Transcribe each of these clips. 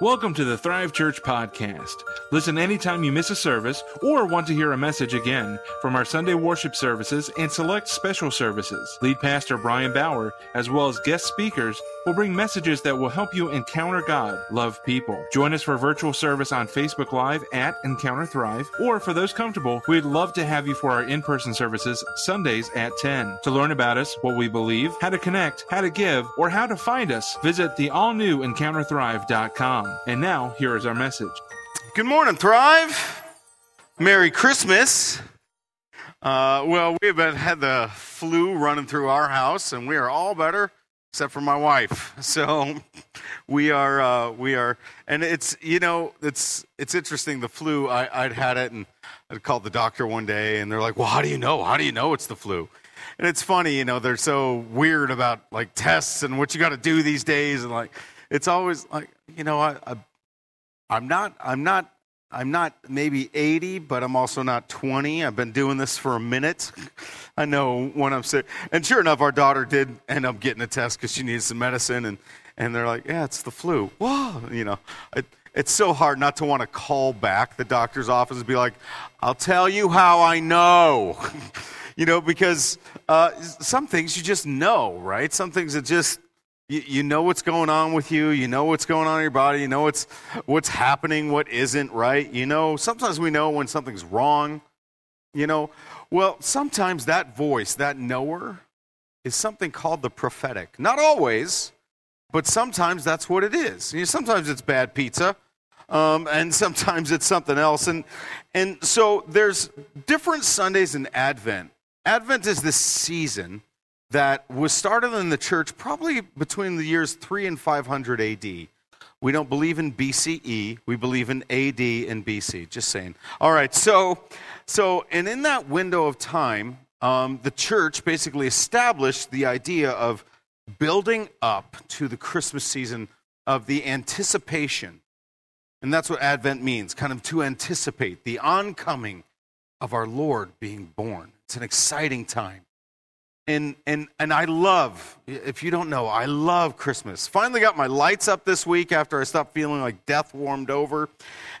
Welcome to the Thrive Church podcast. Listen anytime you miss a service or want to hear a message again from our Sunday worship services and select special services. Lead Pastor Brian Bauer, as well as guest speakers, will bring messages that will help you encounter God, love people. Join us for virtual service on Facebook Live at Encounter Thrive, or for those comfortable, we'd love to have you for our in person services Sundays at 10. To learn about us, what we believe, how to connect, how to give, or how to find us, visit the all new EncounterThrive.com. And now, here is our message. Good morning, Thrive. Merry Christmas. Uh, well, we've been, had the flu running through our house, and we are all better except for my wife. So we are, uh, we are, and it's you know, it's it's interesting. The flu, I, I'd had it, and I called the doctor one day, and they're like, "Well, how do you know? How do you know it's the flu?" And it's funny, you know, they're so weird about like tests and what you got to do these days, and like it's always like you know I, I I'm not I'm not I'm not maybe 80, but I'm also not 20. I've been doing this for a minute. I know when I'm sick. And sure enough, our daughter did end up getting a test because she needed some medicine, and and they're like, yeah, it's the flu. Whoa, you know. It, it's so hard not to want to call back the doctor's office and be like, I'll tell you how I know. you know, because uh, some things you just know, right? Some things that just you, you know what's going on with you. You know what's going on in your body. You know what's, what's happening, what isn't, right? You know, sometimes we know when something's wrong. You know, well, sometimes that voice, that knower, is something called the prophetic. Not always, but sometimes that's what it is. You know, sometimes it's bad pizza, um, and sometimes it's something else. And, and so there's different Sundays in Advent. Advent is this season that was started in the church probably between the years 3 and 500 AD. We don't believe in BCE, we believe in AD and BC. Just saying. All right, so, so and in that window of time, um, the church basically established the idea of building up to the Christmas season of the anticipation. And that's what Advent means, kind of to anticipate the oncoming of our Lord being born. It's an exciting time and and and I love if you don't know I love Christmas. Finally got my lights up this week after I stopped feeling like death warmed over,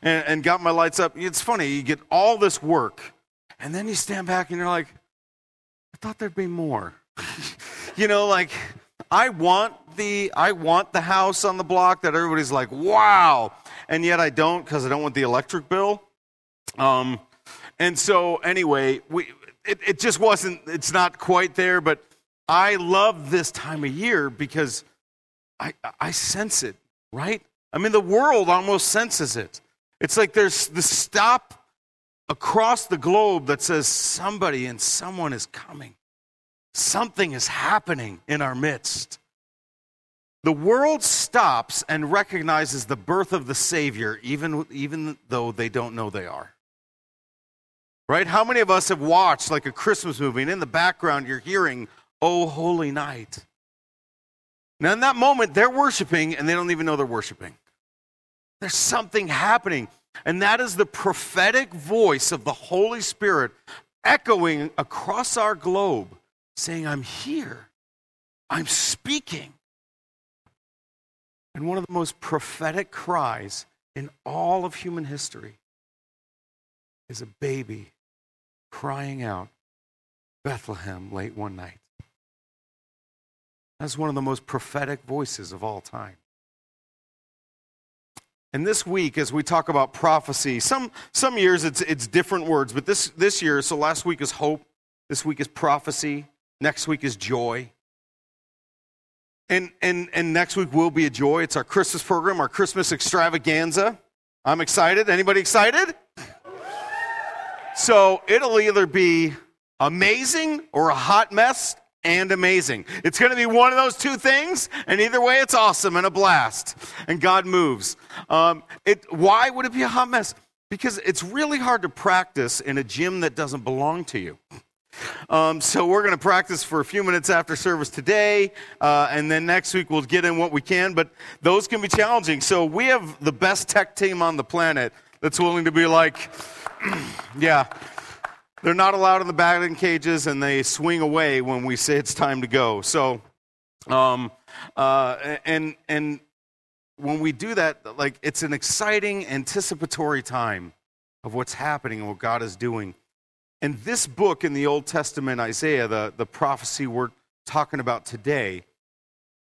and, and got my lights up. It's funny you get all this work, and then you stand back and you're like, I thought there'd be more. you know, like I want the I want the house on the block that everybody's like wow, and yet I don't because I don't want the electric bill. Um, and so anyway, we it, it just wasn't, it's not quite there, but I love this time of year because I, I sense it, right? I mean, the world almost senses it. It's like there's the stop across the globe that says somebody and someone is coming. Something is happening in our midst. The world stops and recognizes the birth of the Savior, even, even though they don't know they are. Right? How many of us have watched like a Christmas movie and in the background you're hearing, Oh, holy night? Now, in that moment, they're worshiping and they don't even know they're worshiping. There's something happening. And that is the prophetic voice of the Holy Spirit echoing across our globe, saying, I'm here. I'm speaking. And one of the most prophetic cries in all of human history is a baby crying out, Bethlehem, late one night. That's one of the most prophetic voices of all time. And this week, as we talk about prophecy, some, some years it's, it's different words, but this, this year, so last week is hope, this week is prophecy, next week is joy. And, and, and next week will be a joy. It's our Christmas program, our Christmas extravaganza. I'm excited. Anybody excited? So it'll either be amazing or a hot mess and amazing. It's going to be one of those two things, and either way, it's awesome and a blast. And God moves. Um, it, why would it be a hot mess? Because it's really hard to practice in a gym that doesn't belong to you. Um, so we're going to practice for a few minutes after service today, uh, and then next week we'll get in what we can. But those can be challenging. So we have the best tech team on the planet that's willing to be like, yeah, they're not allowed in the batting cages and they swing away when we say it's time to go. So, um, uh, and, and when we do that, like it's an exciting, anticipatory time of what's happening and what God is doing. And this book in the Old Testament, Isaiah, the, the prophecy we're talking about today,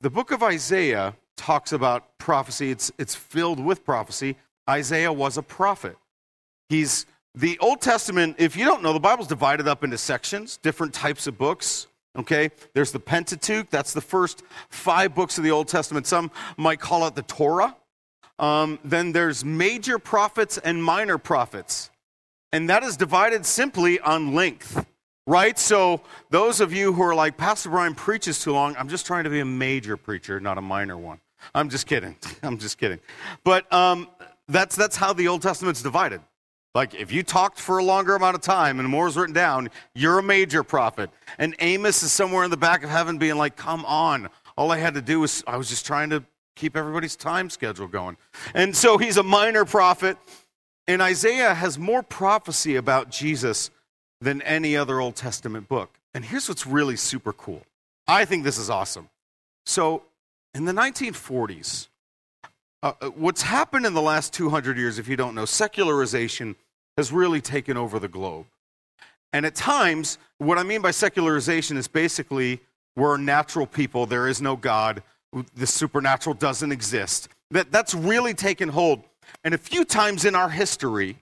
the book of Isaiah talks about prophecy. It's, it's filled with prophecy. Isaiah was a prophet. He's the Old Testament, if you don't know, the Bible's divided up into sections, different types of books. Okay, there's the Pentateuch, that's the first five books of the Old Testament. Some might call it the Torah. Um, then there's major prophets and minor prophets. And that is divided simply on length, right? So, those of you who are like, Pastor Brian preaches too long, I'm just trying to be a major preacher, not a minor one. I'm just kidding. I'm just kidding. But um, that's, that's how the Old Testament's divided. Like, if you talked for a longer amount of time and more is written down, you're a major prophet. And Amos is somewhere in the back of heaven being like, come on. All I had to do was, I was just trying to keep everybody's time schedule going. And so he's a minor prophet. And Isaiah has more prophecy about Jesus than any other Old Testament book. And here's what's really super cool. I think this is awesome. So, in the 1940s, uh, uh, what's happened in the last 200 years, if you don't know, secularization has really taken over the globe. And at times, what I mean by secularization is basically we're natural people, there is no God, the supernatural doesn't exist. That, that's really taken hold. And a few times in our history,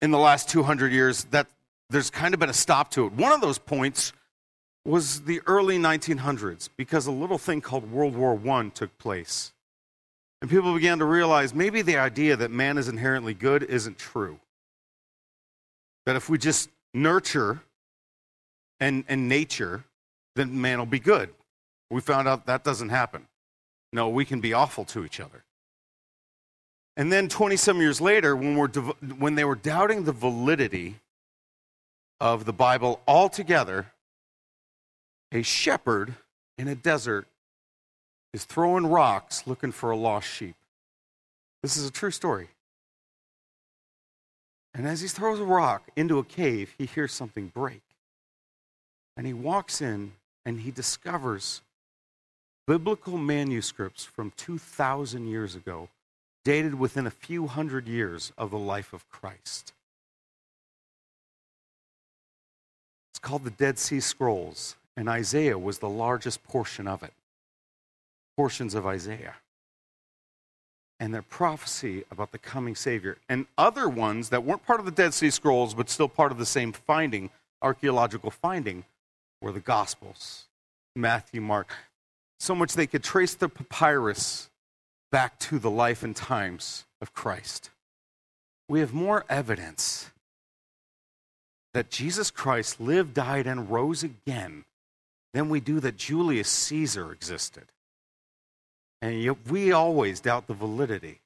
in the last 200 years, that there's kind of been a stop to it. One of those points was the early 1900s because a little thing called World War I took place. And people began to realize maybe the idea that man is inherently good isn't true. That if we just nurture and, and nature, then man will be good. We found out that doesn't happen. No, we can be awful to each other. And then 20 some years later, when, we're, when they were doubting the validity of the Bible altogether, a shepherd in a desert is throwing rocks looking for a lost sheep. This is a true story. And as he throws a rock into a cave, he hears something break. And he walks in and he discovers biblical manuscripts from 2,000 years ago, dated within a few hundred years of the life of Christ. It's called the Dead Sea Scrolls, and Isaiah was the largest portion of it portions of Isaiah and their prophecy about the coming Savior. And other ones that weren't part of the Dead Sea Scrolls, but still part of the same finding, archaeological finding, were the Gospels Matthew, Mark. So much they could trace the papyrus back to the life and times of Christ. We have more evidence that Jesus Christ lived, died, and rose again than we do that Julius Caesar existed. And yet we always doubt the validity.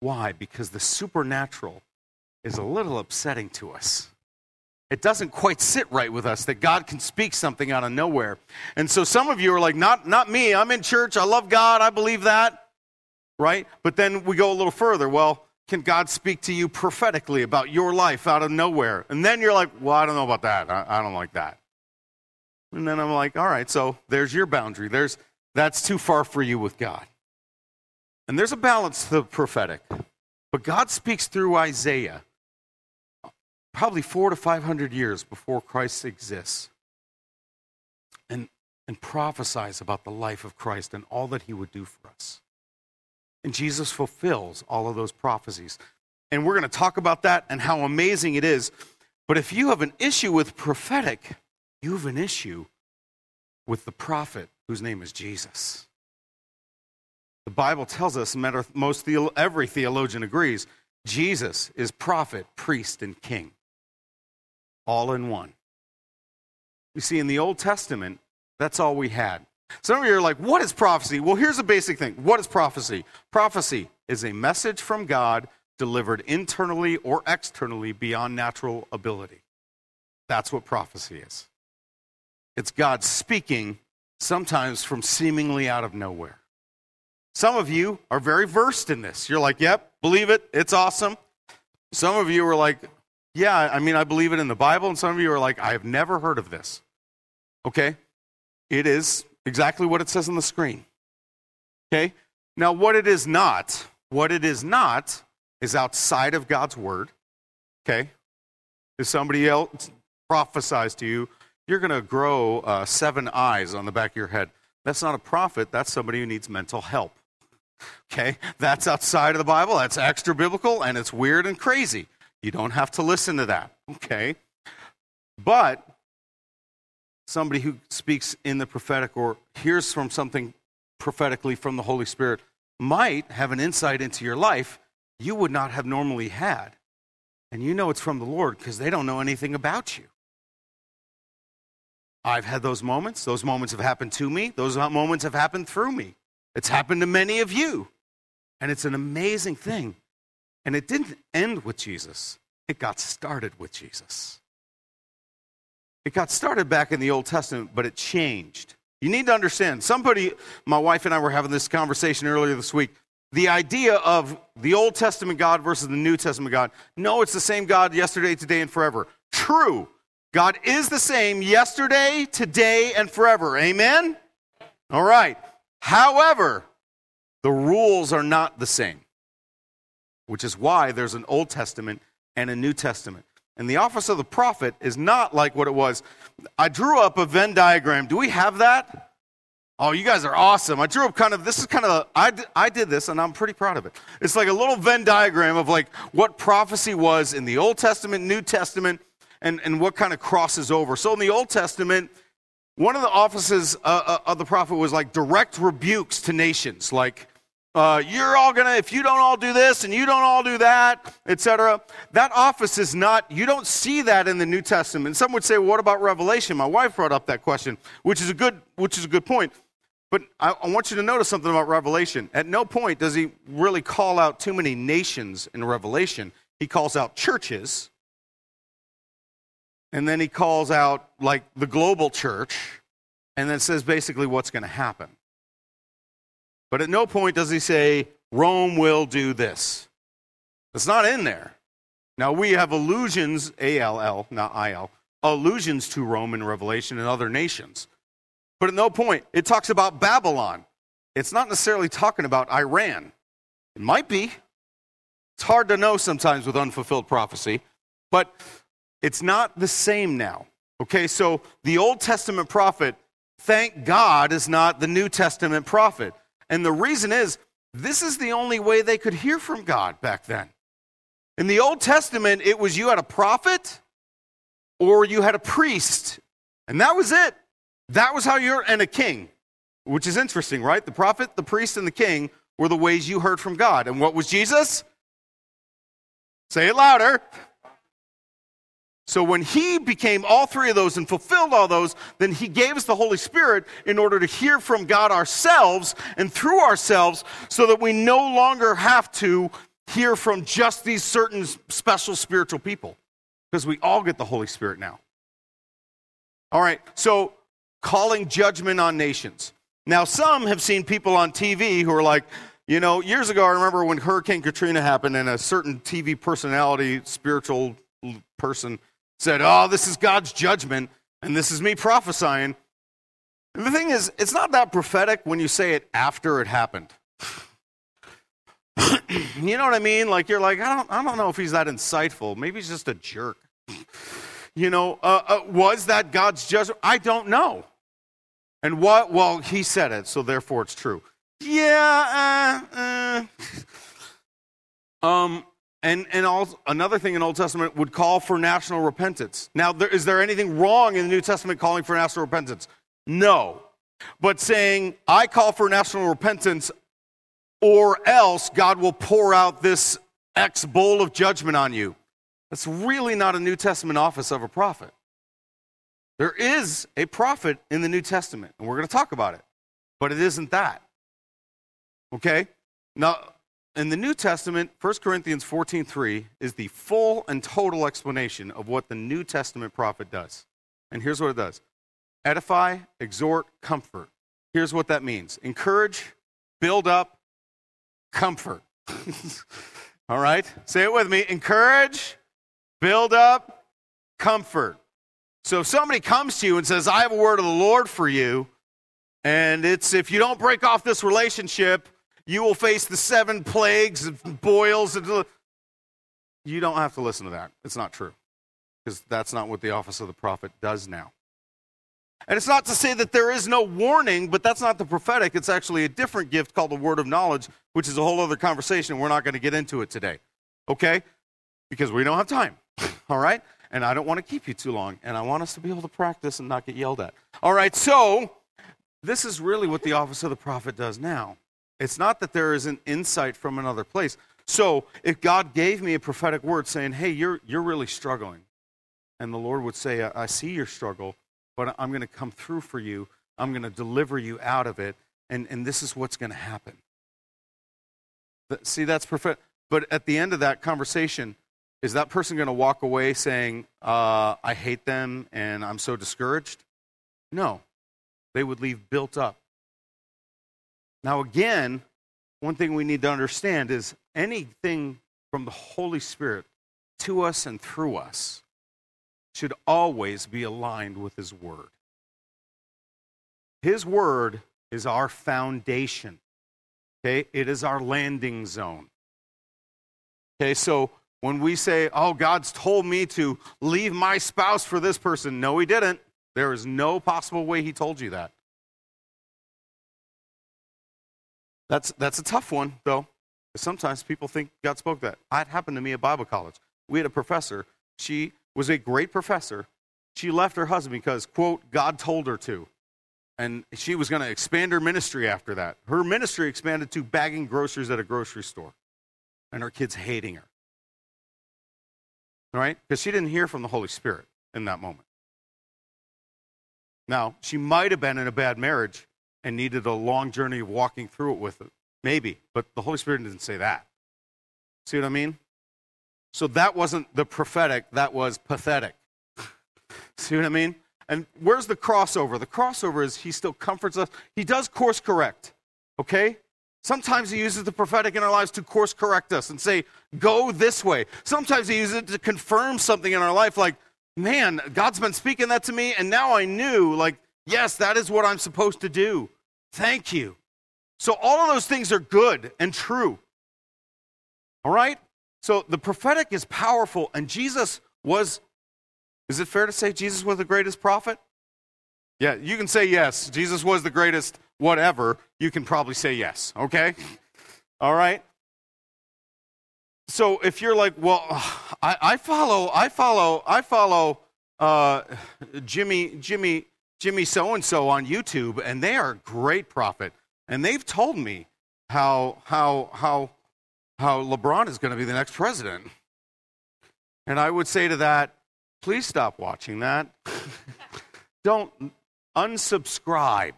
Why? Because the supernatural is a little upsetting to us. It doesn't quite sit right with us that God can speak something out of nowhere. And so some of you are like, not, not me. I'm in church. I love God. I believe that. Right? But then we go a little further. Well, can God speak to you prophetically about your life out of nowhere? And then you're like, well, I don't know about that. I, I don't like that. And then I'm like, all right, so there's your boundary. There's, that's too far for you with God. And there's a balance to the prophetic. But God speaks through Isaiah probably four to 500 years before Christ exists and, and prophesies about the life of Christ and all that he would do for us. And Jesus fulfills all of those prophecies. And we're going to talk about that and how amazing it is. But if you have an issue with prophetic, you have an issue with the prophet whose name is Jesus. The Bible tells us, most every theologian agrees, Jesus is prophet, priest, and king, all in one. You see, in the Old Testament, that's all we had. Some of you are like, what is prophecy? Well, here's a basic thing. What is prophecy? Prophecy is a message from God delivered internally or externally beyond natural ability. That's what prophecy is. It's God speaking, sometimes from seemingly out of nowhere. Some of you are very versed in this. You're like, yep, believe it, it's awesome. Some of you are like, yeah, I mean, I believe it in the Bible. And some of you are like, I have never heard of this. Okay? It is exactly what it says on the screen. Okay? Now, what it is not, what it is not, is outside of God's word. Okay? If somebody else prophesies to you, you're going to grow uh, seven eyes on the back of your head. That's not a prophet, that's somebody who needs mental help. Okay? That's outside of the Bible, that's extra biblical, and it's weird and crazy. You don't have to listen to that. Okay? But somebody who speaks in the prophetic or hears from something prophetically from the Holy Spirit might have an insight into your life you would not have normally had. And you know it's from the Lord because they don't know anything about you. I've had those moments. Those moments have happened to me. Those moments have happened through me. It's happened to many of you. And it's an amazing thing. And it didn't end with Jesus, it got started with Jesus. It got started back in the Old Testament, but it changed. You need to understand. Somebody, my wife and I were having this conversation earlier this week. The idea of the Old Testament God versus the New Testament God. No, it's the same God yesterday, today, and forever. True. God is the same yesterday, today, and forever. Amen? All right. However, the rules are not the same, which is why there's an Old Testament and a New Testament. And the office of the prophet is not like what it was. I drew up a Venn diagram. Do we have that? Oh, you guys are awesome. I drew up kind of, this is kind of, I, I did this and I'm pretty proud of it. It's like a little Venn diagram of like what prophecy was in the Old Testament, New Testament, and, and what kind of crosses over. So in the Old Testament, one of the offices uh, uh of the prophet was like direct rebukes to nations, like, uh, you're all gonna if you don't all do this and you don't all do that etc that office is not you don't see that in the new testament. Some would say well, what about revelation? My wife brought up that question which is a good which is a good point. But I, I want you to notice something about revelation. At no point does he really call out too many nations in revelation. He calls out churches and then he calls out like the global church and then says basically what's going to happen but at no point does he say, Rome will do this. It's not in there. Now, we have allusions, A L L, not I L, allusions to Rome in Revelation and other nations. But at no point, it talks about Babylon. It's not necessarily talking about Iran. It might be. It's hard to know sometimes with unfulfilled prophecy, but it's not the same now. Okay, so the Old Testament prophet, thank God, is not the New Testament prophet. And the reason is, this is the only way they could hear from God back then. In the Old Testament, it was you had a prophet or you had a priest, and that was it. That was how you're, and a king, which is interesting, right? The prophet, the priest, and the king were the ways you heard from God. And what was Jesus? Say it louder. So when he became all three of those and fulfilled all those, then he gave us the Holy Spirit in order to hear from God ourselves and through ourselves so that we no longer have to hear from just these certain special spiritual people because we all get the Holy Spirit now. All right, so calling judgment on nations. Now, some have seen people on TV who are like, you know, years ago, I remember when Hurricane Katrina happened and a certain TV personality, spiritual person, said, Oh, this is God's judgment, and this is me prophesying. And the thing is, it's not that prophetic when you say it after it happened. you know what I mean? Like you're like, I don't, I don't know if he's that insightful. Maybe he's just a jerk. you know, uh, uh, was that God's judgment? I don't know. And what? Well, he said it, so therefore it's true. Yeah. Uh, uh. um, and, and also, another thing in Old Testament would call for national repentance. Now, there, is there anything wrong in the New Testament calling for national repentance? No. But saying, I call for national repentance, or else God will pour out this X bowl of judgment on you. That's really not a New Testament office of a prophet. There is a prophet in the New Testament, and we're going to talk about it, but it isn't that. Okay? Now, in the New Testament, 1 Corinthians 14:3 is the full and total explanation of what the New Testament prophet does. And here's what it does. Edify, exhort, comfort. Here's what that means. Encourage, build up, comfort. All right? Say it with me. Encourage, build up, comfort. So if somebody comes to you and says, "I have a word of the Lord for you," and it's if you don't break off this relationship, you will face the seven plagues and boils. And you don't have to listen to that. It's not true. Because that's not what the office of the prophet does now. And it's not to say that there is no warning, but that's not the prophetic. It's actually a different gift called the word of knowledge, which is a whole other conversation. We're not going to get into it today. Okay? Because we don't have time. All right? And I don't want to keep you too long. And I want us to be able to practice and not get yelled at. All right, so this is really what the office of the prophet does now. It's not that there is an insight from another place. So if God gave me a prophetic word saying, hey, you're, you're really struggling, and the Lord would say, I see your struggle, but I'm going to come through for you. I'm going to deliver you out of it, and, and this is what's going to happen. See, that's perfect. But at the end of that conversation, is that person going to walk away saying, uh, I hate them and I'm so discouraged? No. They would leave built up. Now, again, one thing we need to understand is anything from the Holy Spirit to us and through us should always be aligned with His Word. His Word is our foundation. Okay? It is our landing zone. Okay, so when we say, oh, God's told me to leave my spouse for this person, no, He didn't. There is no possible way He told you that. That's, that's a tough one, though. Sometimes people think God spoke that. It happened to me at Bible college. We had a professor. She was a great professor. She left her husband because, quote, God told her to. And she was going to expand her ministry after that. Her ministry expanded to bagging groceries at a grocery store and her kids hating her. Right? Because she didn't hear from the Holy Spirit in that moment. Now, she might have been in a bad marriage and needed a long journey of walking through it with it. Maybe. But the Holy Spirit didn't say that. See what I mean? So that wasn't the prophetic, that was pathetic. See what I mean? And where's the crossover? The crossover is he still comforts us. He does course correct, okay? Sometimes he uses the prophetic in our lives to course correct us and say, go this way. Sometimes he uses it to confirm something in our life, like, man, God's been speaking that to me, and now I knew, like, yes, that is what I'm supposed to do. Thank you. So all of those things are good and true. All right? So the prophetic is powerful, and Jesus was, is it fair to say Jesus was the greatest prophet? Yeah, you can say yes. Jesus was the greatest whatever. You can probably say yes, okay? All right? So if you're like, well, I, I follow, I follow, I follow uh, Jimmy, Jimmy, Jimmy so and so on YouTube, and they are a great prophet. And they've told me how, how, how how LeBron is going to be the next president. And I would say to that, please stop watching that. Don't unsubscribe.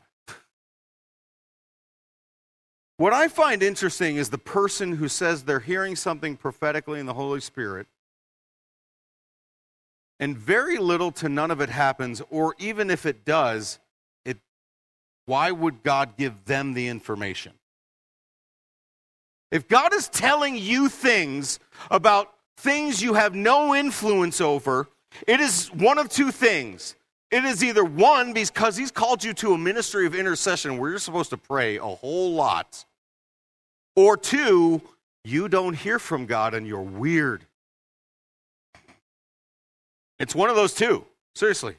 What I find interesting is the person who says they're hearing something prophetically in the Holy Spirit, and very little to none of it happens, or even if it does, it, why would God give them the information? If God is telling you things about things you have no influence over, it is one of two things. It is either one, because He's called you to a ministry of intercession where you're supposed to pray a whole lot, or two, you don't hear from God and you're weird. It's one of those two. Seriously.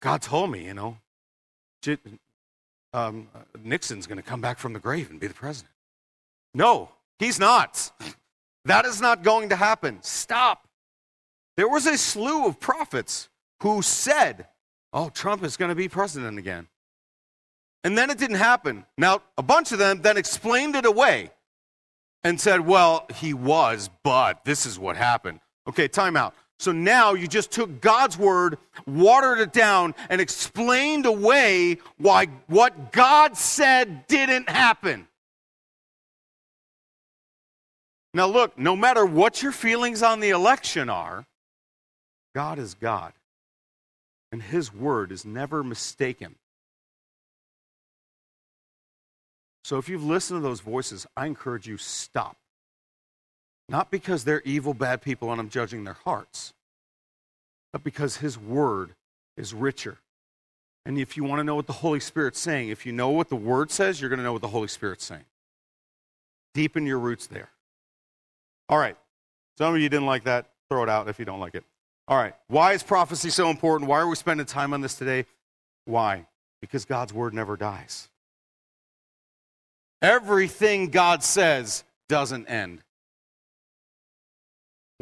God told me, you know, um, Nixon's going to come back from the grave and be the president. No, he's not. That is not going to happen. Stop. There was a slew of prophets who said, oh, Trump is going to be president again. And then it didn't happen. Now, a bunch of them then explained it away and said, well, he was, but this is what happened. Okay, time out. So now you just took God's word, watered it down, and explained away why what God said didn't happen. Now, look, no matter what your feelings on the election are, God is God. And His word is never mistaken. So if you've listened to those voices, I encourage you stop. Not because they're evil, bad people and I'm judging their hearts, but because His word is richer. And if you want to know what the Holy Spirit's saying, if you know what the word says, you're going to know what the Holy Spirit's saying. Deepen your roots there. All right. Some of you didn't like that. Throw it out if you don't like it. All right. Why is prophecy so important? Why are we spending time on this today? Why? Because God's word never dies. Everything God says doesn't end.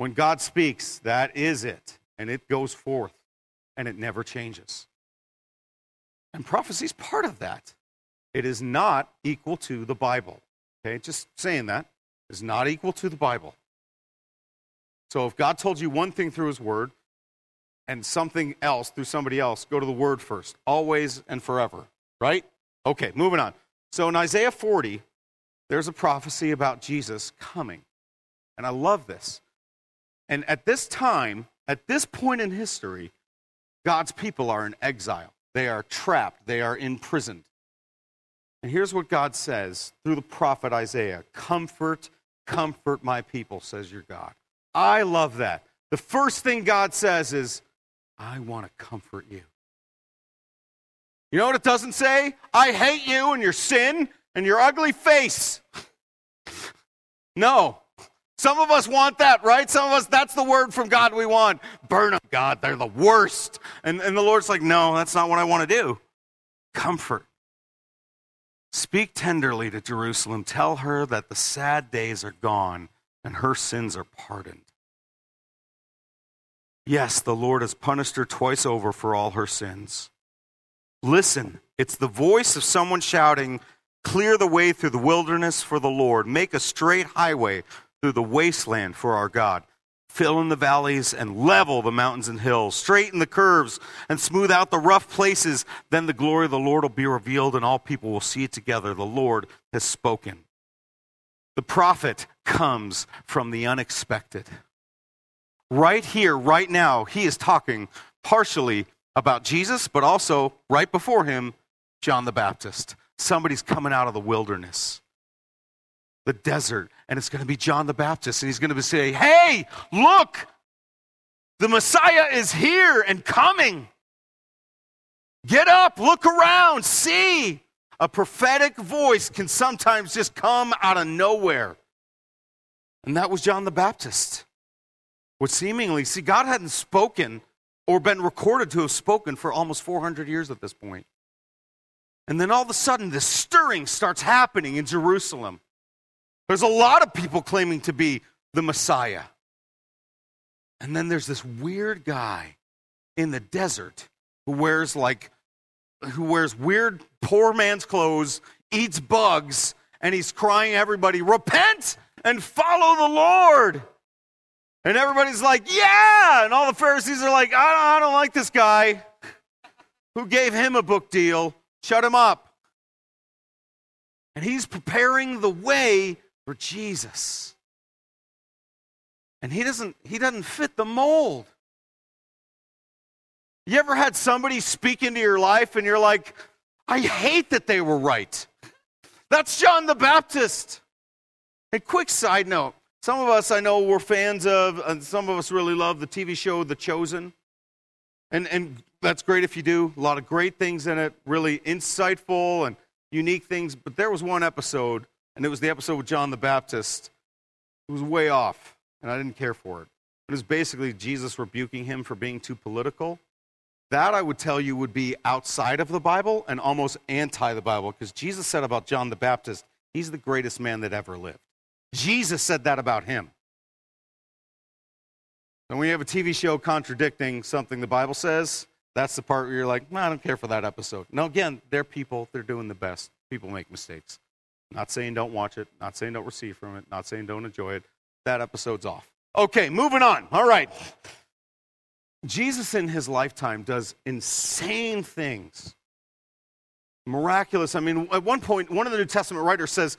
When God speaks, that is it, and it goes forth, and it never changes. And prophecy is part of that. It is not equal to the Bible. Okay, just saying that is not equal to the Bible. So if God told you one thing through his word and something else through somebody else, go to the word first, always and forever, right? Okay, moving on. So in Isaiah 40, there's a prophecy about Jesus coming. And I love this. And at this time, at this point in history, God's people are in exile. They are trapped, they are imprisoned. And here's what God says through the prophet Isaiah Comfort, comfort my people, says your God. I love that. The first thing God says is, I want to comfort you. You know what it doesn't say? I hate you and your sin and your ugly face. No. Some of us want that, right? Some of us, that's the word from God we want. Burn them, God. They're the worst. And, and the Lord's like, no, that's not what I want to do. Comfort. Speak tenderly to Jerusalem. Tell her that the sad days are gone and her sins are pardoned. Yes, the Lord has punished her twice over for all her sins. Listen, it's the voice of someone shouting, Clear the way through the wilderness for the Lord, make a straight highway through the wasteland for our God. Fill in the valleys and level the mountains and hills. Straighten the curves and smooth out the rough places. Then the glory of the Lord will be revealed and all people will see it together. The Lord has spoken. The prophet comes from the unexpected. Right here, right now, he is talking partially about Jesus, but also right before him, John the Baptist. Somebody's coming out of the wilderness the desert, and it's going to be John the Baptist, and he's going to be say, Hey, look, the Messiah is here and coming. Get up, look around, see. A prophetic voice can sometimes just come out of nowhere. And that was John the Baptist. What seemingly, see, God hadn't spoken or been recorded to have spoken for almost 400 years at this point. And then all of a sudden, this stirring starts happening in Jerusalem. There's a lot of people claiming to be the Messiah. And then there's this weird guy in the desert who wears like who wears weird poor man's clothes, eats bugs, and he's crying everybody, "Repent and follow the Lord." And everybody's like, "Yeah!" And all the Pharisees are like, "I don't, I don't like this guy. Who gave him a book deal? Shut him up." And he's preparing the way for Jesus. And he doesn't he doesn't fit the mold. You ever had somebody speak into your life and you're like, I hate that they were right. That's John the Baptist. A quick side note. Some of us I know we're fans of, and some of us really love the TV show The Chosen. And, and that's great if you do. A lot of great things in it, really insightful and unique things. But there was one episode and it was the episode with John the Baptist. It was way off, and I didn't care for it. It was basically Jesus rebuking him for being too political. That I would tell you would be outside of the Bible and almost anti the Bible because Jesus said about John the Baptist, he's the greatest man that ever lived. Jesus said that about him. And when you have a TV show contradicting something the Bible says, that's the part where you're like, no, I don't care for that episode. No, again, they're people, they're doing the best. People make mistakes. Not saying don't watch it, not saying don't receive from it, not saying don't enjoy it. That episode's off. Okay, moving on. All right. Jesus in his lifetime does insane things. Miraculous. I mean, at one point, one of the New Testament writers says,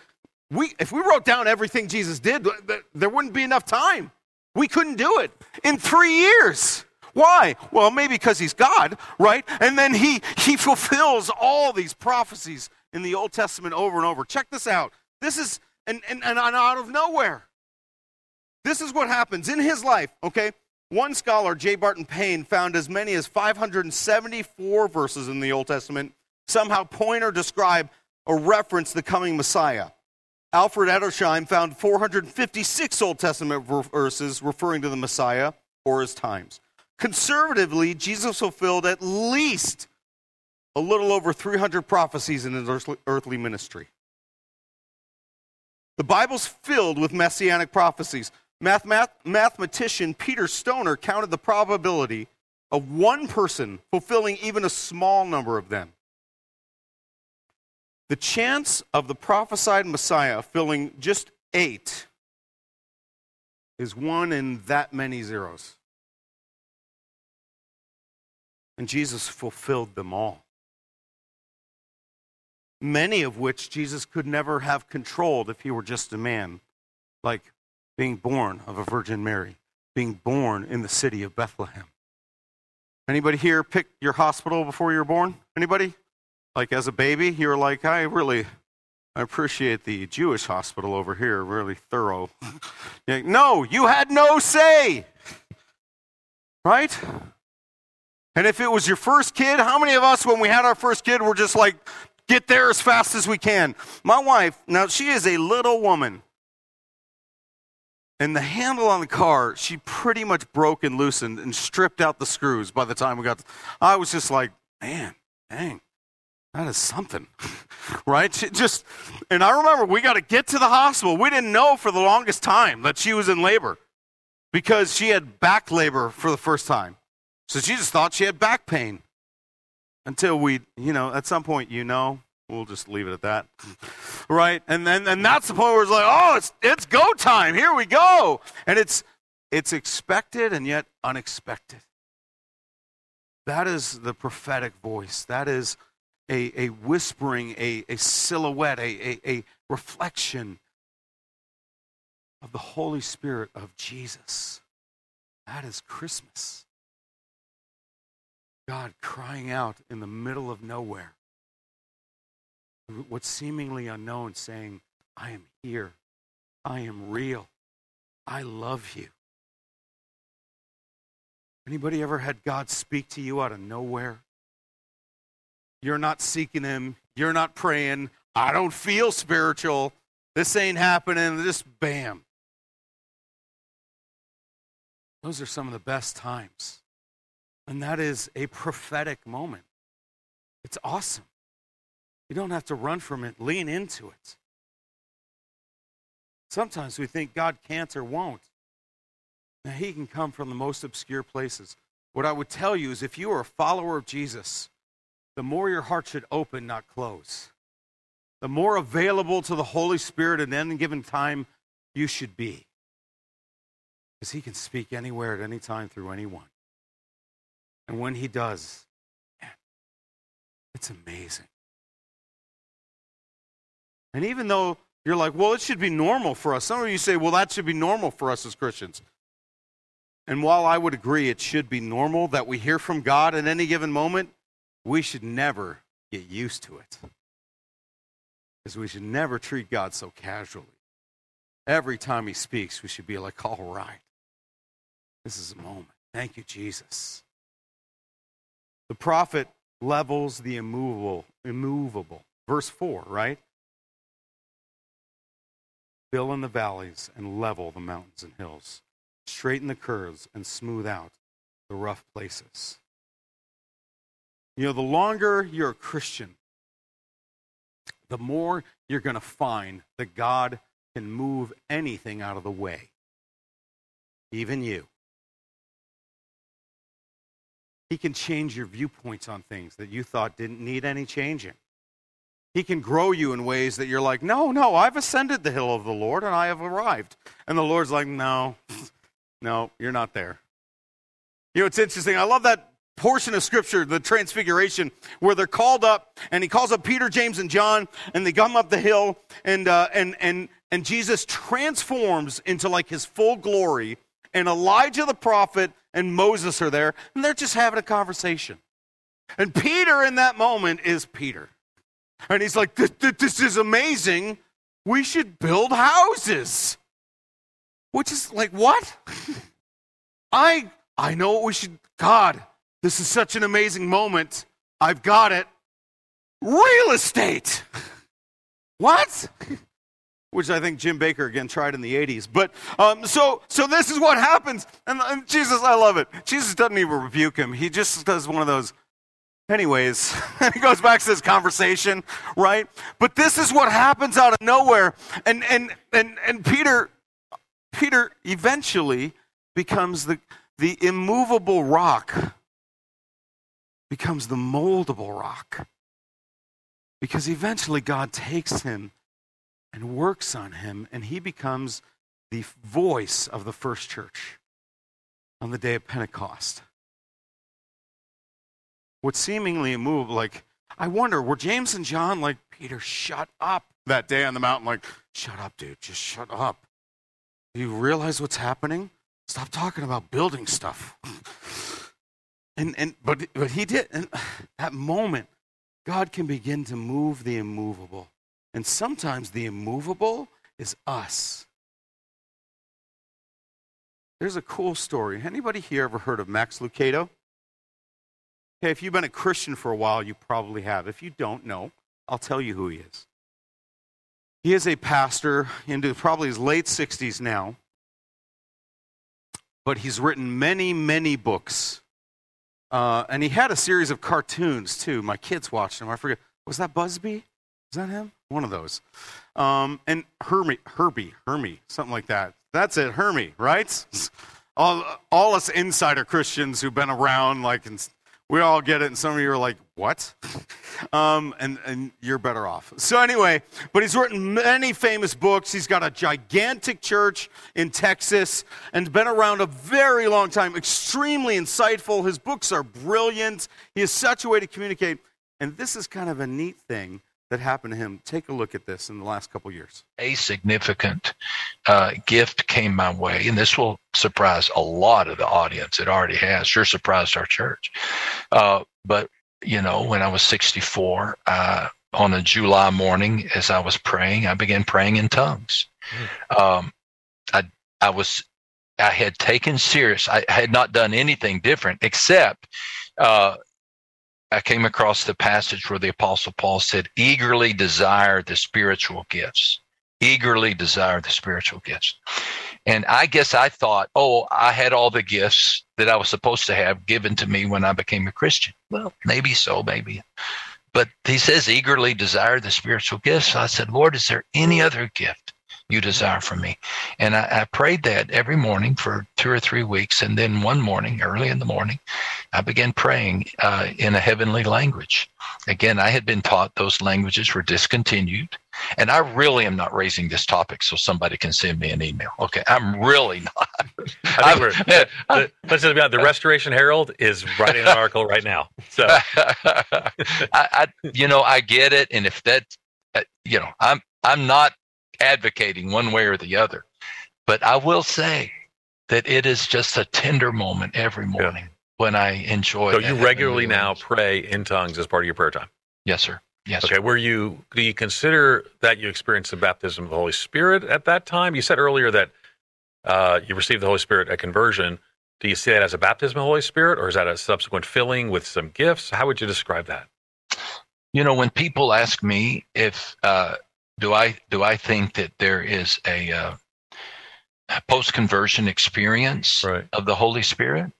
we, if we wrote down everything Jesus did, there wouldn't be enough time. We couldn't do it in three years. Why? Well, maybe because he's God, right? And then he, he fulfills all these prophecies in the Old Testament over and over. Check this out. This is, and, and, and out of nowhere. This is what happens in his life, okay? One scholar, J. Barton Payne, found as many as 574 verses in the Old Testament somehow point or describe or reference the coming Messiah. Alfred Edersheim found 456 Old Testament verses referring to the Messiah or his times. Conservatively, Jesus fulfilled at least a little over 300 prophecies in his earthly ministry. The Bible's filled with messianic prophecies. Mathemat- mathematician Peter Stoner counted the probability of one person fulfilling even a small number of them. The chance of the prophesied Messiah filling just eight is one in that many zeros. And Jesus fulfilled them all. Many of which Jesus could never have controlled if he were just a man, like being born of a Virgin Mary, being born in the city of Bethlehem. Anybody here pick your hospital before you were born? Anybody? Like as a baby, you were like, I really I appreciate the Jewish hospital over here, really thorough. like, no, you had no say. Right? And if it was your first kid, how many of us, when we had our first kid, were just like, get there as fast as we can? My wife, now she is a little woman. And the handle on the car, she pretty much broke and loosened and stripped out the screws by the time we got. To, I was just like, man, dang, that is something, right? just, and I remember we got to get to the hospital. We didn't know for the longest time that she was in labor because she had back labor for the first time. So she just thought she had back pain until we, you know, at some point, you know, we'll just leave it at that. right? And then and that's the point where it's like, oh, it's it's go time. Here we go. And it's it's expected and yet unexpected. That is the prophetic voice. That is a, a whispering, a, a silhouette, a, a, a reflection of the Holy Spirit of Jesus. That is Christmas. God crying out in the middle of nowhere what's seemingly unknown, saying, I am here. I am real. I love you. Anybody ever had God speak to you out of nowhere? You're not seeking Him. You're not praying. I don't feel spiritual. This ain't happening. Just bam. Those are some of the best times. And that is a prophetic moment. It's awesome. You don't have to run from it, lean into it. Sometimes we think God can't or won't. Now, He can come from the most obscure places. What I would tell you is if you are a follower of Jesus, the more your heart should open, not close. The more available to the Holy Spirit at any given time you should be. Because He can speak anywhere at any time through anyone. And when He does, man, it's amazing. And even though you're like, well, it should be normal for us, some of you say, well, that should be normal for us as Christians. And while I would agree it should be normal that we hear from God at any given moment, we should never get used to it. Because we should never treat God so casually. Every time He speaks, we should be like, all right, this is a moment. Thank you, Jesus. The prophet levels the immovable, immovable. Verse 4, right? fill in the valleys and level the mountains and hills, straighten the curves and smooth out the rough places. You know, the longer you're a Christian, the more you're going to find that God can move anything out of the way, even you. He can change your viewpoints on things that you thought didn't need any changing. He can grow you in ways that you're like, no, no, I've ascended the hill of the Lord and I have arrived. And the Lord's like, no, no, you're not there. You know, it's interesting. I love that portion of scripture, the transfiguration, where they're called up and he calls up Peter, James, and John, and they come up the hill, and, uh, and, and, and Jesus transforms into like his full glory. And Elijah the prophet and Moses are there, and they're just having a conversation. And Peter in that moment is Peter. And he's like, this, this is amazing. We should build houses. Which is like, what? I I know what we should God, this is such an amazing moment. I've got it. Real estate. what? which I think Jim Bakker again tried in the 80s. But um, so, so this is what happens. And, and Jesus, I love it. Jesus doesn't even rebuke him, he just does one of those. Anyways, and he goes back to this conversation, right? But this is what happens out of nowhere. And, and, and, and Peter, Peter eventually becomes the, the immovable rock, becomes the moldable rock. Because eventually God takes him and works on him, and he becomes the voice of the first church on the day of Pentecost. What seemingly immovable, like, I wonder, were James and John like, Peter, shut up that day on the mountain? Like, shut up, dude, just shut up. Do you realize what's happening? Stop talking about building stuff. and, and, but, but he did. And that moment, God can begin to move the immovable. And sometimes the immovable is us. There's a cool story. Anybody here ever heard of Max Lucado? Okay, if you've been a Christian for a while, you probably have. If you don't know, I'll tell you who he is. He is a pastor into probably his late 60s now, but he's written many, many books. Uh, and he had a series of cartoons too. My kids watched them. I forget. Was that Buzby? Is that him? One of those. Um, and Hermie, Herbie, Hermie, something like that. That's it, Hermie, right? All, all us insider Christians who've been around, like, and we all get it, and some of you are like, what? um, and, and you're better off. So, anyway, but he's written many famous books. He's got a gigantic church in Texas and been around a very long time, extremely insightful. His books are brilliant. He has such a way to communicate. And this is kind of a neat thing that happened to him. Take a look at this in the last couple years. A significant uh, gift came my way, and this will surprise a lot of the audience. It already has. Sure surprised our church. Uh, but, you know, when I was 64, uh, on a July morning, as I was praying, I began praying in tongues. Mm. Um, I, I was, I had taken serious. I had not done anything different except uh, I came across the passage where the Apostle Paul said, eagerly desire the spiritual gifts. Eagerly desire the spiritual gifts. And I guess I thought, oh, I had all the gifts that I was supposed to have given to me when I became a Christian. Well, maybe so, maybe. But he says, eagerly desire the spiritual gifts. So I said, Lord, is there any other gift you desire from me. And I, I, prayed that every morning for two or three weeks. And then one morning, early in the morning, I began praying uh, in a heavenly language. Again, I had been taught those languages were discontinued. And I really am not raising this topic so somebody can send me an email. Okay, I'm really not. I think we're, the, let's just be honest, the Restoration Herald is writing an article right now. So, I, I, you know, I get it, and if that, uh, you know, I'm I'm not advocating one way or the other. But I will say that it is just a tender moment every morning yeah. when I enjoy. So you regularly now pray in tongues as part of your prayer time. Yes, sir. Yes. Okay. Sir. Were you? Do you consider that you experienced the baptism of the Holy Spirit at that time? You said earlier that uh, you received the Holy Spirit at conversion. Do you see that as a baptism of the Holy Spirit, or is that a subsequent filling with some gifts? How would you describe that? You know, when people ask me if uh, do I do I think that there is a, uh, post conversion experience right. of the Holy Spirit?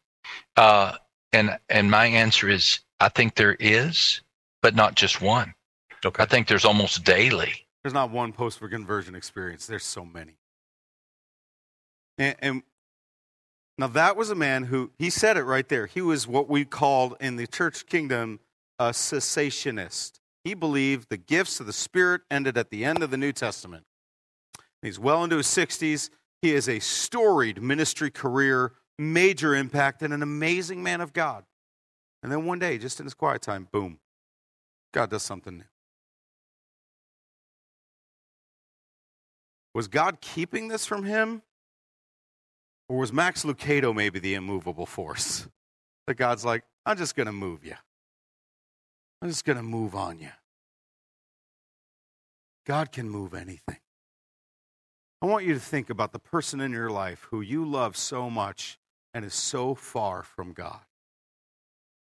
Uh, and and my answer is I think there is, but not just one. Okay. I think there's almost daily. There's not one post conversion experience. There's so many. And, and now that was a man who he said it right there. He was what we called in the church kingdom a cessationist. He believed the gifts of the Spirit ended at the end of the New Testament. He's well into his 60s. He has a storied ministry career, major impact, and an amazing man of God. And then one day, just in his quiet time, boom, God does something new. Was God keeping this from him? Or was Max Lucado maybe the immovable force? That God's like, I'm just going to move you. I'm just going to move on you. God can move anything. I want you to think about the person in your life who you love so much and is so far from God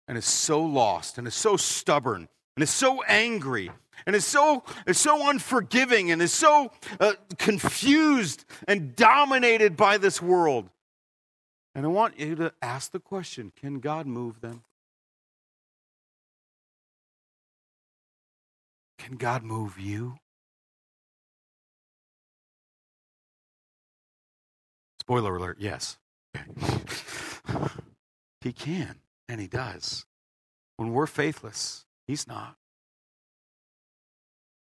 and is so lost and is so stubborn and is so angry and is so, is so unforgiving and is so uh, confused and dominated by this world. And I want you to ask the question can God move them? Can God move you? Spoiler alert, yes. he can, and he does. When we're faithless, he's not.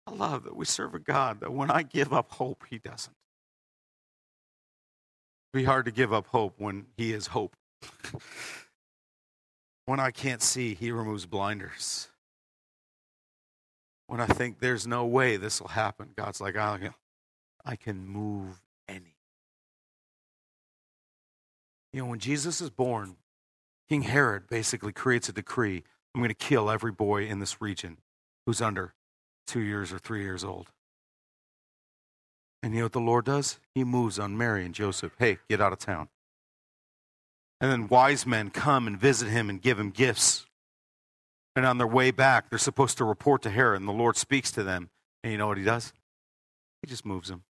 I love that we serve a God that when I give up hope, he doesn't. It'd be hard to give up hope when he is hope. when I can't see, he removes blinders. When I think there's no way this will happen, God's like, I can move any. You know, when Jesus is born, King Herod basically creates a decree I'm going to kill every boy in this region who's under two years or three years old. And you know what the Lord does? He moves on Mary and Joseph. Hey, get out of town. And then wise men come and visit him and give him gifts. And on their way back, they're supposed to report to Herod, and the Lord speaks to them. And you know what he does? He just moves them.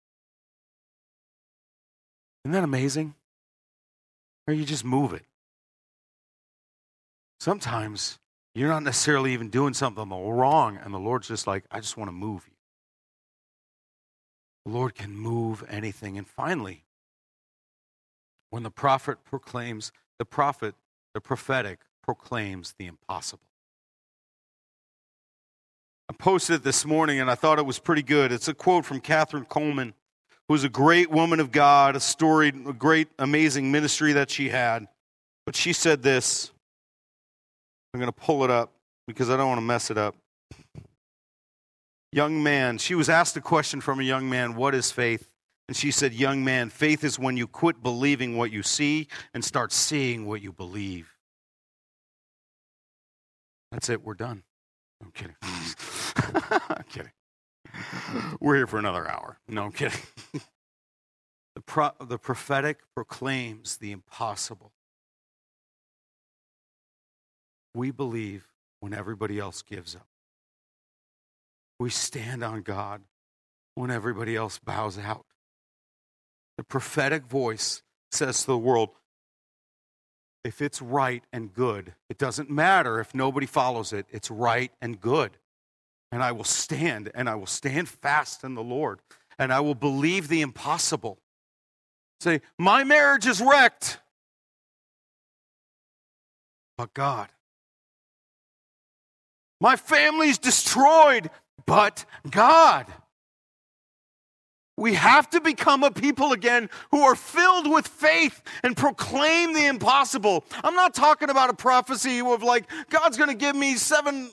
Isn't that amazing? Or you just move it. Sometimes you're not necessarily even doing something wrong, and the Lord's just like, I just want to move you. The Lord can move anything. And finally, when the prophet proclaims, the prophet, the prophetic, proclaims the impossible. I posted it this morning and I thought it was pretty good. It's a quote from Kathryn Kuhlman, who was a great woman of God, a storied, a great, amazing ministry that she had. But she said this. I'm going to pull it up because I don't want to mess it up. Young man, she was asked a question from a young man, What is faith? And she said, Young man, faith is when you quit believing what you see and start seeing what you believe. That's it, we're done. I'm kidding. Kidding. We're here for another hour. No, I'm kidding. the, pro- the prophetic proclaims the impossible. We believe when everybody else gives up. We stand on God when everybody else bows out. The prophetic voice says to the world, if it's right and good, it doesn't matter if nobody follows it, it's right and good. And I will stand, and I will stand fast in the Lord, and I will believe the impossible. Say, my marriage is wrecked, but God. My family's destroyed, but God. We have to become a people again who are filled with faith and proclaim the impossible. I'm not talking about a prophecy of like, God's going to give me seven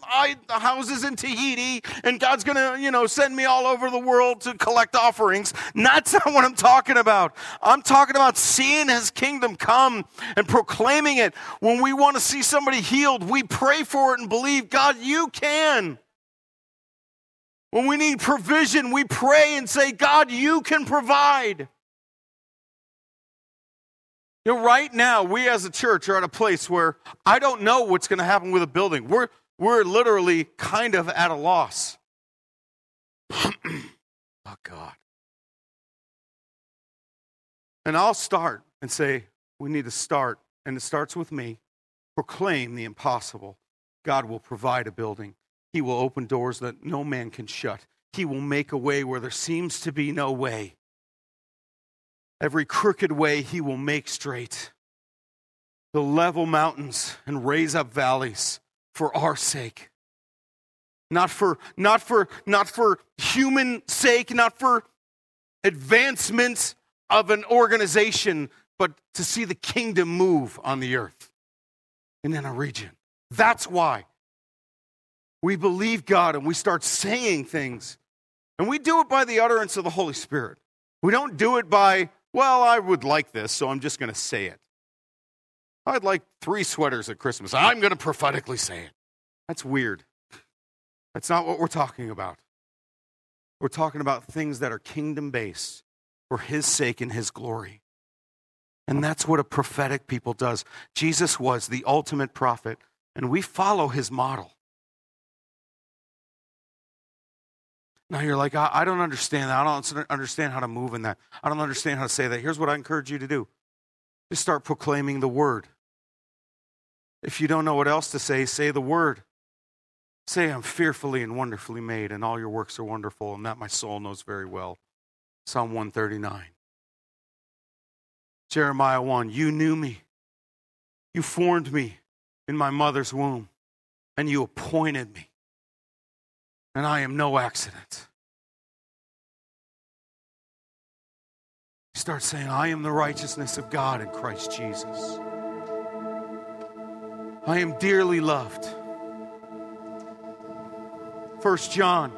houses in Tahiti and God's going to, you know, send me all over the world to collect offerings. That's not what I'm talking about. I'm talking about seeing his kingdom come and proclaiming it. When we want to see somebody healed, we pray for it and believe, God, you can. When we need provision, we pray and say, God, you can provide. You know, right now, we as a church are at a place where I don't know what's going to happen with a building. We're, we're literally kind of at a loss. oh, God. And I'll start and say, we need to start, and it starts with me. Proclaim the impossible. God will provide a building. He will open doors that no man can shut. He will make a way where there seems to be no way. Every crooked way he will make straight. He'll level mountains and raise up valleys for our sake. Not for, not for, not for human sake, not for advancement of an organization, but to see the kingdom move on the earth and in a region. That's why we believe God and we start saying things. And we do it by the utterance of the Holy Spirit. We don't do it by, well, I would like this, so I'm just going to say it. I'd like three sweaters at Christmas. I'm going to prophetically say it. That's weird. That's not what we're talking about. We're talking about things that are kingdom based for His sake and His glory. And that's what a prophetic people does. Jesus was the ultimate prophet, and we follow His model. Now you're like, I, I don't understand that. I don't understand how to move in that. I don't understand how to say that. Here's what I encourage you to do just start proclaiming the word. If you don't know what else to say, say the word. Say, I'm fearfully and wonderfully made, and all your works are wonderful, and that my soul knows very well. Psalm 139. Jeremiah 1 You knew me. You formed me in my mother's womb, and you appointed me. And I am no accident. Start saying, I am the righteousness of God in Christ Jesus. I am dearly loved. First John,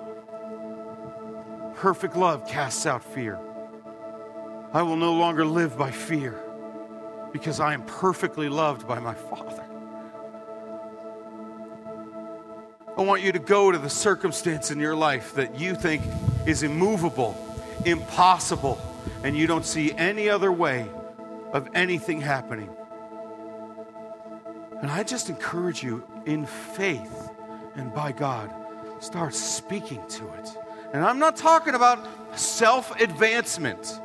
perfect love casts out fear. I will no longer live by fear because I am perfectly loved by my Father. I want you to go to the circumstance in your life that you think is immovable, impossible, and you don't see any other way of anything happening. And I just encourage you in faith and by God, start speaking to it. And I'm not talking about self advancement.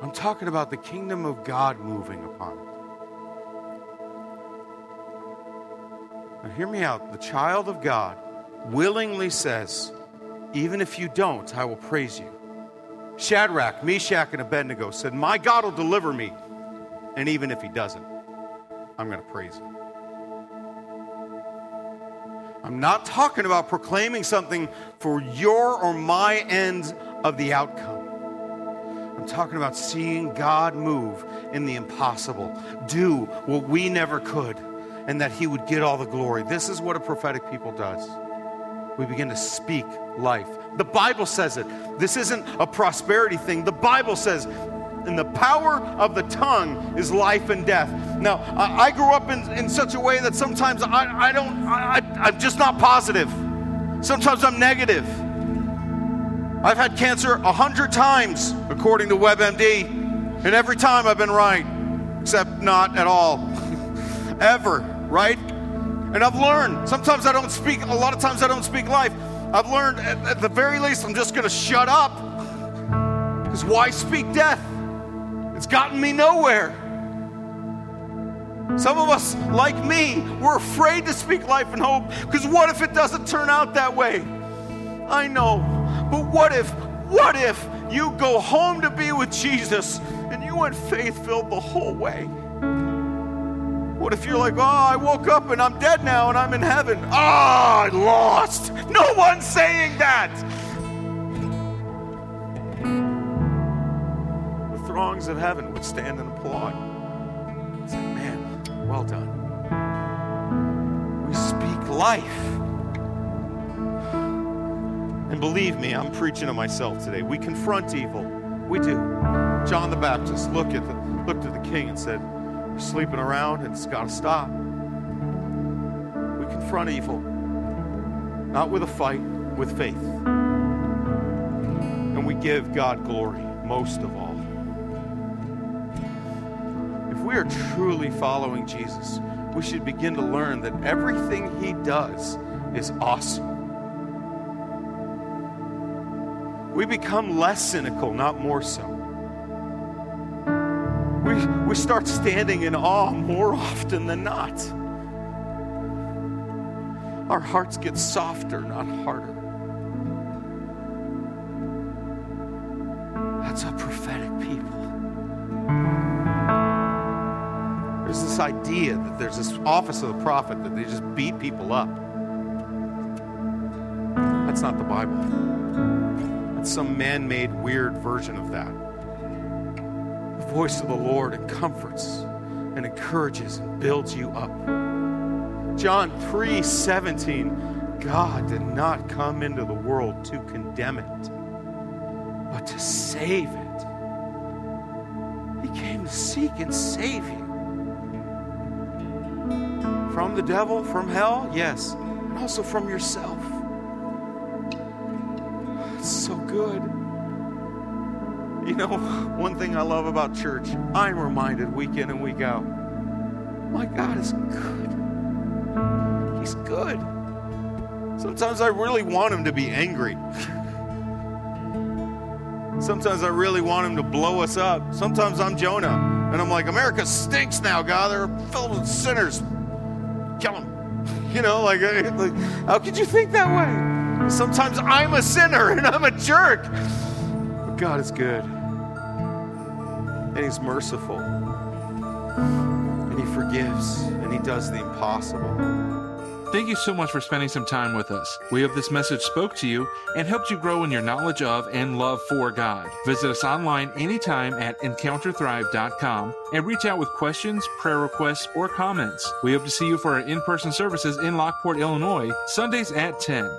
I'm talking about the kingdom of God moving upon it. Now, hear me out. The child of God willingly says, Even if you don't, I will praise you. Shadrach, Meshach, and Abednego said, My God will deliver me. And even if he doesn't, I'm going to praise him. I'm not talking about proclaiming something for your or my end of the outcome. I'm talking about seeing God move in the impossible, do what we never could, and that He would get all the glory. This is what a prophetic people does. We begin to speak life. The Bible says it. This isn't a prosperity thing. The Bible says and the power of the tongue is life and death. Now, I, grew up in, in such a way that sometimes I, I don't, I, I'm just not positive. Sometimes I'm negative. I've had cancer a hundred times, according to WebMD, and every time I've been right, except not at all. Ever, right? And I've learned, sometimes I don't speak, a lot of times I don't speak life. I've learned at, at the very least, I'm just going to shut up. Because why speak death? It's gotten me nowhere. Some of us, like me, we're afraid to speak life and hope because what if it doesn't turn out that way? I know, but what if, what if you go home to be with Jesus and you went faith filled the whole way? What if you're like, oh, I woke up and I'm dead now and I'm in heaven? Ah, oh, I lost. No one's saying that. The throngs of heaven would stand and applaud. Say, man, well done. We speak life. And believe me, I'm preaching to myself today. We confront evil. We do. John the Baptist looked at the, looked at the king and said, You're sleeping around and it's got to stop. We confront evil, not with a fight, with faith. And we give God glory most of all If we are truly following Jesus, we should begin to learn that everything he does is awesome. We become less cynical, not more so. We, we start standing in awe more often than not. Our hearts get softer, not harder. That's a prophetic people. There's this idea that there's this office of the prophet that they just beat people up. That's not the Bible. It's some man made weird version of that. Voice of the Lord and comforts and encourages and builds you up. John 3 17, God did not come into the world to condemn it, but to save it. He came to seek and save you. From the devil, from hell, yes, and also from yourself. It's so good. You know, one thing I love about church, I'm reminded week in and week out my God is good. He's good. Sometimes I really want him to be angry. Sometimes I really want him to blow us up. Sometimes I'm Jonah, and I'm like, America stinks now, God. They're filled with sinners. Kill them. You know, like, like how could you think that way? Sometimes I'm a sinner and I'm a jerk. God is good, and He's merciful, and He forgives, and He does the impossible. Thank you so much for spending some time with us. We hope this message spoke to you and helped you grow in your knowledge of and love for God. Visit us online anytime at encounterthrive.com and reach out with questions, prayer requests, or comments. We hope to see you for our in person services in Lockport, Illinois, Sundays at 10.